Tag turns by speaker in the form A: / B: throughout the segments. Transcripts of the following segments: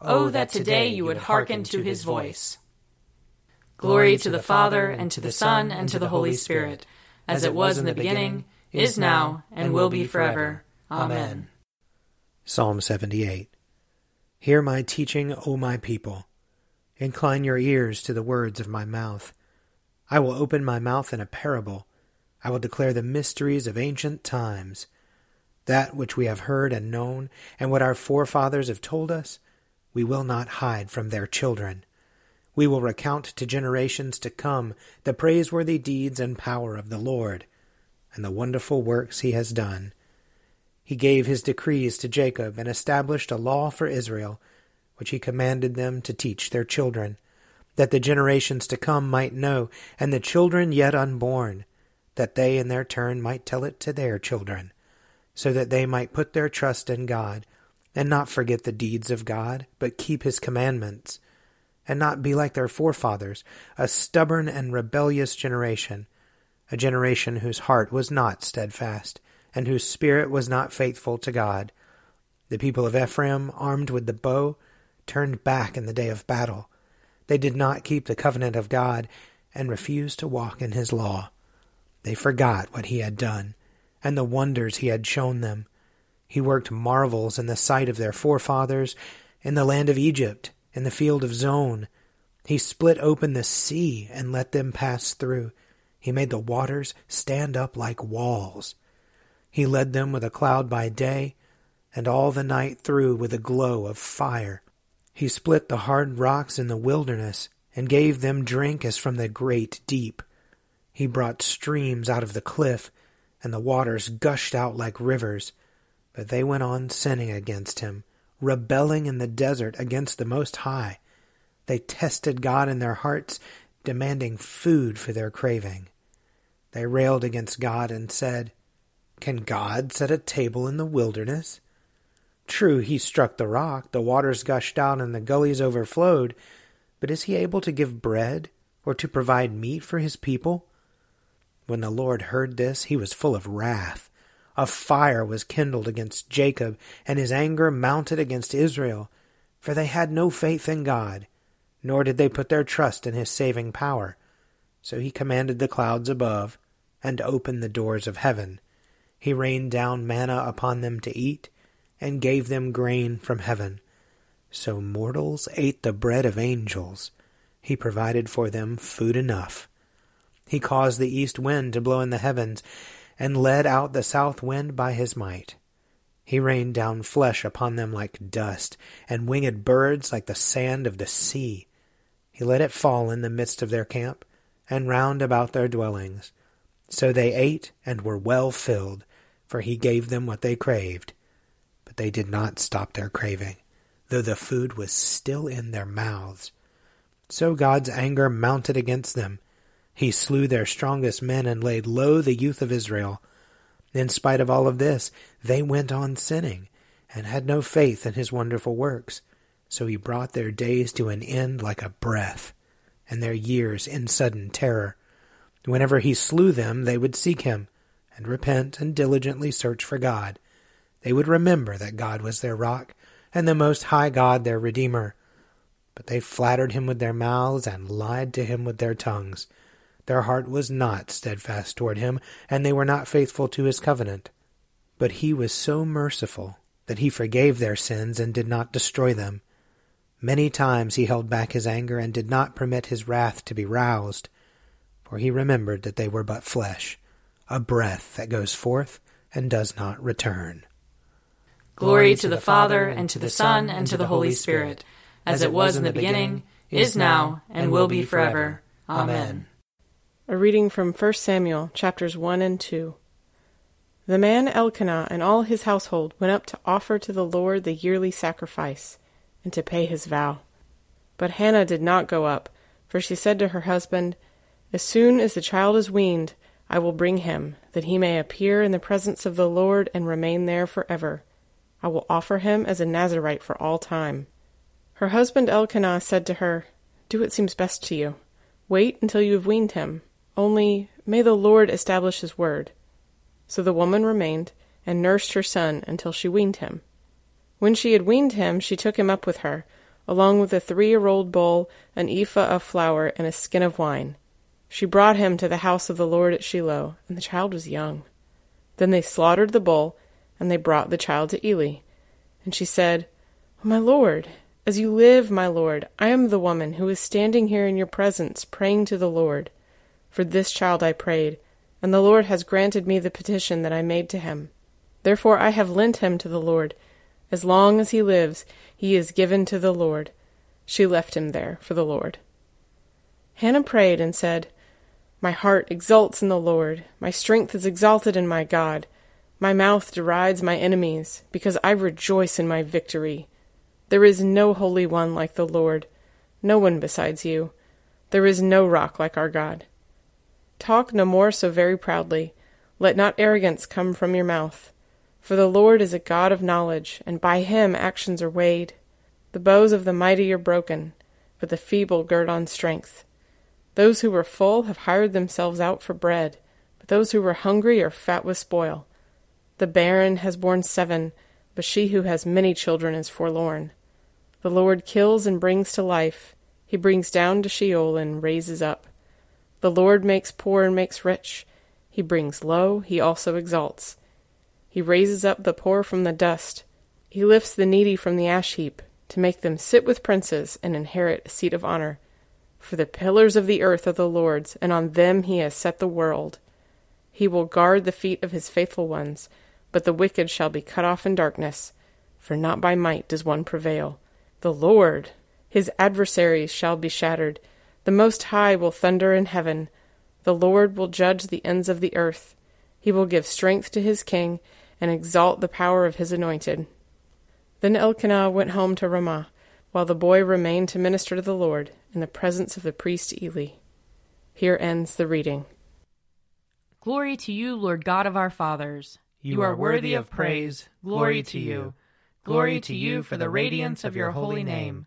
A: Oh, oh, that today you would hearken to his voice.
B: Glory to the Father, and to the Son, and to the Holy Spirit, as it was in the beginning, is now, and will be forever. Amen.
A: Psalm 78 Hear my teaching, O my people. Incline your ears to the words of my mouth. I will open my mouth in a parable. I will declare the mysteries of ancient times. That which we have heard and known, and what our forefathers have told us, we will not hide from their children. We will recount to generations to come the praiseworthy deeds and power of the Lord, and the wonderful works he has done. He gave his decrees to Jacob and established a law for Israel, which he commanded them to teach their children, that the generations to come might know, and the children yet unborn, that they in their turn might tell it to their children, so that they might put their trust in God and not forget the deeds of God, but keep his commandments, and not be like their forefathers, a stubborn and rebellious generation, a generation whose heart was not steadfast, and whose spirit was not faithful to God. The people of Ephraim, armed with the bow, turned back in the day of battle. They did not keep the covenant of God, and refused to walk in his law. They forgot what he had done, and the wonders he had shown them he worked marvels in the sight of their forefathers in the land of Egypt, in the field of Zoan. He split open the sea and let them pass through. He made the waters stand up like walls. He led them with a cloud by day, and all the night through with a glow of fire. He split the hard rocks in the wilderness, and gave them drink as from the great deep. He brought streams out of the cliff, and the waters gushed out like rivers. But they went on sinning against him, rebelling in the desert against the Most High. They tested God in their hearts, demanding food for their craving. They railed against God and said, Can God set a table in the wilderness? True, he struck the rock, the waters gushed out, and the gullies overflowed, but is he able to give bread or to provide meat for his people? When the Lord heard this, he was full of wrath a fire was kindled against Jacob, and his anger mounted against Israel, for they had no faith in God, nor did they put their trust in his saving power. So he commanded the clouds above, and opened the doors of heaven. He rained down manna upon them to eat, and gave them grain from heaven. So mortals ate the bread of angels. He provided for them food enough. He caused the east wind to blow in the heavens, and led out the south wind by his might. He rained down flesh upon them like dust, and winged birds like the sand of the sea. He let it fall in the midst of their camp, and round about their dwellings. So they ate and were well filled, for he gave them what they craved. But they did not stop their craving, though the food was still in their mouths. So God's anger mounted against them, he slew their strongest men and laid low the youth of Israel. In spite of all of this, they went on sinning and had no faith in his wonderful works. So he brought their days to an end like a breath, and their years in sudden terror. Whenever he slew them, they would seek him, and repent and diligently search for God. They would remember that God was their rock, and the Most High God their Redeemer. But they flattered him with their mouths, and lied to him with their tongues. Their heart was not steadfast toward him, and they were not faithful to his covenant. But he was so merciful that he forgave their sins and did not destroy them. Many times he held back his anger and did not permit his wrath to be roused, for he remembered that they were but flesh, a breath that goes forth and does not return.
B: Glory to the Father, and to the Son, and to the Holy Spirit, as it was in the beginning, is now, and will be forever. Amen.
C: A reading from 1 Samuel chapters 1 and 2. The man Elkanah and all his household went up to offer to the Lord the yearly sacrifice, and to pay his vow. But Hannah did not go up, for she said to her husband, As soon as the child is weaned, I will bring him, that he may appear in the presence of the Lord and remain there for ever. I will offer him as a Nazarite for all time. Her husband Elkanah said to her, Do what seems best to you. Wait until you have weaned him. Only may the Lord establish his word. So the woman remained, and nursed her son until she weaned him. When she had weaned him, she took him up with her, along with a three year old bull, an ephah of flour, and a skin of wine. She brought him to the house of the Lord at Shiloh, and the child was young. Then they slaughtered the bull, and they brought the child to Eli. And she said, My Lord, as you live, my Lord, I am the woman who is standing here in your presence, praying to the Lord. For this child I prayed, and the Lord has granted me the petition that I made to him. Therefore I have lent him to the Lord. As long as he lives, he is given to the Lord. She left him there for the Lord. Hannah prayed and said, My heart exults in the Lord, my strength is exalted in my God. My mouth derides my enemies, because I rejoice in my victory. There is no Holy One like the Lord, no one besides you. There is no rock like our God. Talk no more so very proudly. Let not arrogance come from your mouth. For the Lord is a God of knowledge, and by him actions are weighed. The bows of the mighty are broken, but the feeble gird on strength. Those who were full have hired themselves out for bread, but those who were hungry are fat with spoil. The barren has borne seven, but she who has many children is forlorn. The Lord kills and brings to life. He brings down to Sheol and raises up. The Lord makes poor and makes rich. He brings low, he also exalts. He raises up the poor from the dust. He lifts the needy from the ash heap, to make them sit with princes and inherit a seat of honor. For the pillars of the earth are the Lord's, and on them he has set the world. He will guard the feet of his faithful ones, but the wicked shall be cut off in darkness. For not by might does one prevail. The Lord, his adversaries shall be shattered. The Most High will thunder in heaven. The Lord will judge the ends of the earth. He will give strength to his king and exalt the power of his anointed. Then Elkanah went home to Ramah, while the boy remained to minister to the Lord in the presence of the priest Eli. Here ends the reading.
B: Glory to you, Lord God of our fathers. You are worthy of praise. Glory to you. Glory to you for the radiance of your holy name.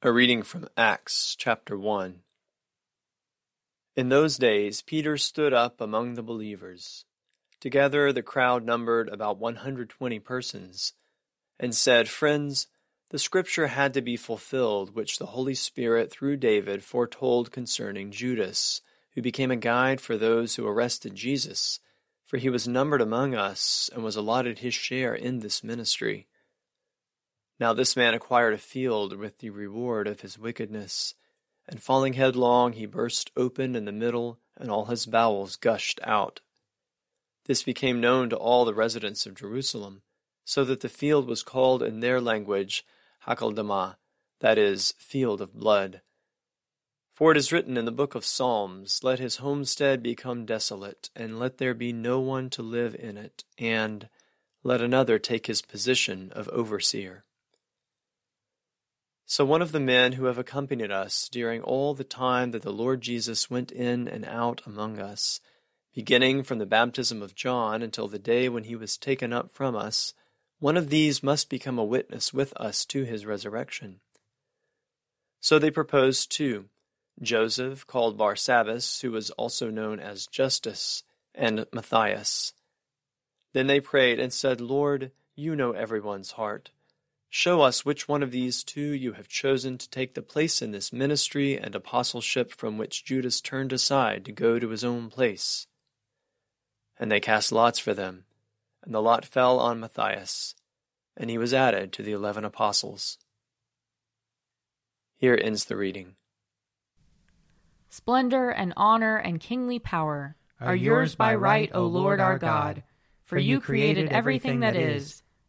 D: A reading from Acts chapter 1. In those days, Peter stood up among the believers. Together, the crowd numbered about 120 persons, and said, Friends, the scripture had to be fulfilled, which the Holy Spirit, through David, foretold concerning Judas, who became a guide for those who arrested Jesus, for he was numbered among us and was allotted his share in this ministry. Now this man acquired a field with the reward of his wickedness, and falling headlong, he burst open in the middle, and all his bowels gushed out. This became known to all the residents of Jerusalem, so that the field was called in their language Hakeldama, that is, field of blood. For it is written in the book of Psalms, Let his homestead become desolate, and let there be no one to live in it, and let another take his position of overseer. So one of the men who have accompanied us during all the time that the Lord Jesus went in and out among us, beginning from the baptism of John until the day when he was taken up from us, one of these must become a witness with us to his resurrection. So they proposed two Joseph, called Barsabbas, who was also known as Justus, and Matthias. Then they prayed and said, Lord, you know everyone's heart. Show us which one of these two you have chosen to take the place in this ministry and apostleship from which Judas turned aside to go to his own place. And they cast lots for them, and the lot fell on Matthias, and he was added to the eleven apostles. Here ends the reading.
E: Splendor and honor and kingly power are yours by right, O Lord our God, for you created everything that is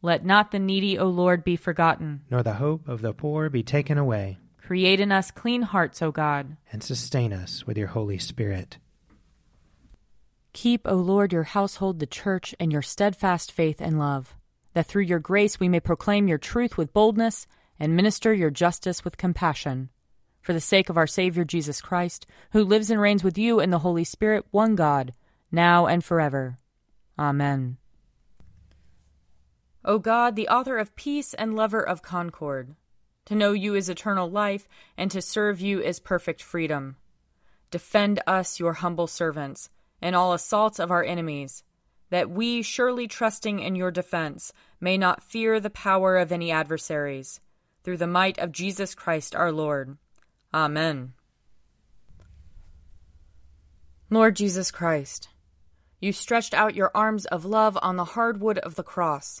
E: Let not the needy, O Lord, be forgotten.
A: Nor the hope of the poor be taken away.
E: Create in us clean hearts, O God.
A: And sustain us with your Holy Spirit.
E: Keep, O Lord, your household, the church, and your steadfast faith and love, that through your grace we may proclaim your truth with boldness and minister your justice with compassion. For the sake of our Savior Jesus Christ, who lives and reigns with you in the Holy Spirit, one God, now and forever. Amen. O God, the author of peace and lover of concord, to know you is eternal life, and to serve you is perfect freedom. Defend us, your humble servants in all assaults of our enemies, that we, surely trusting in your defense, may not fear the power of any adversaries, through the might of Jesus Christ our Lord. Amen. Lord Jesus Christ, you stretched out your arms of love on the hard wood of the cross,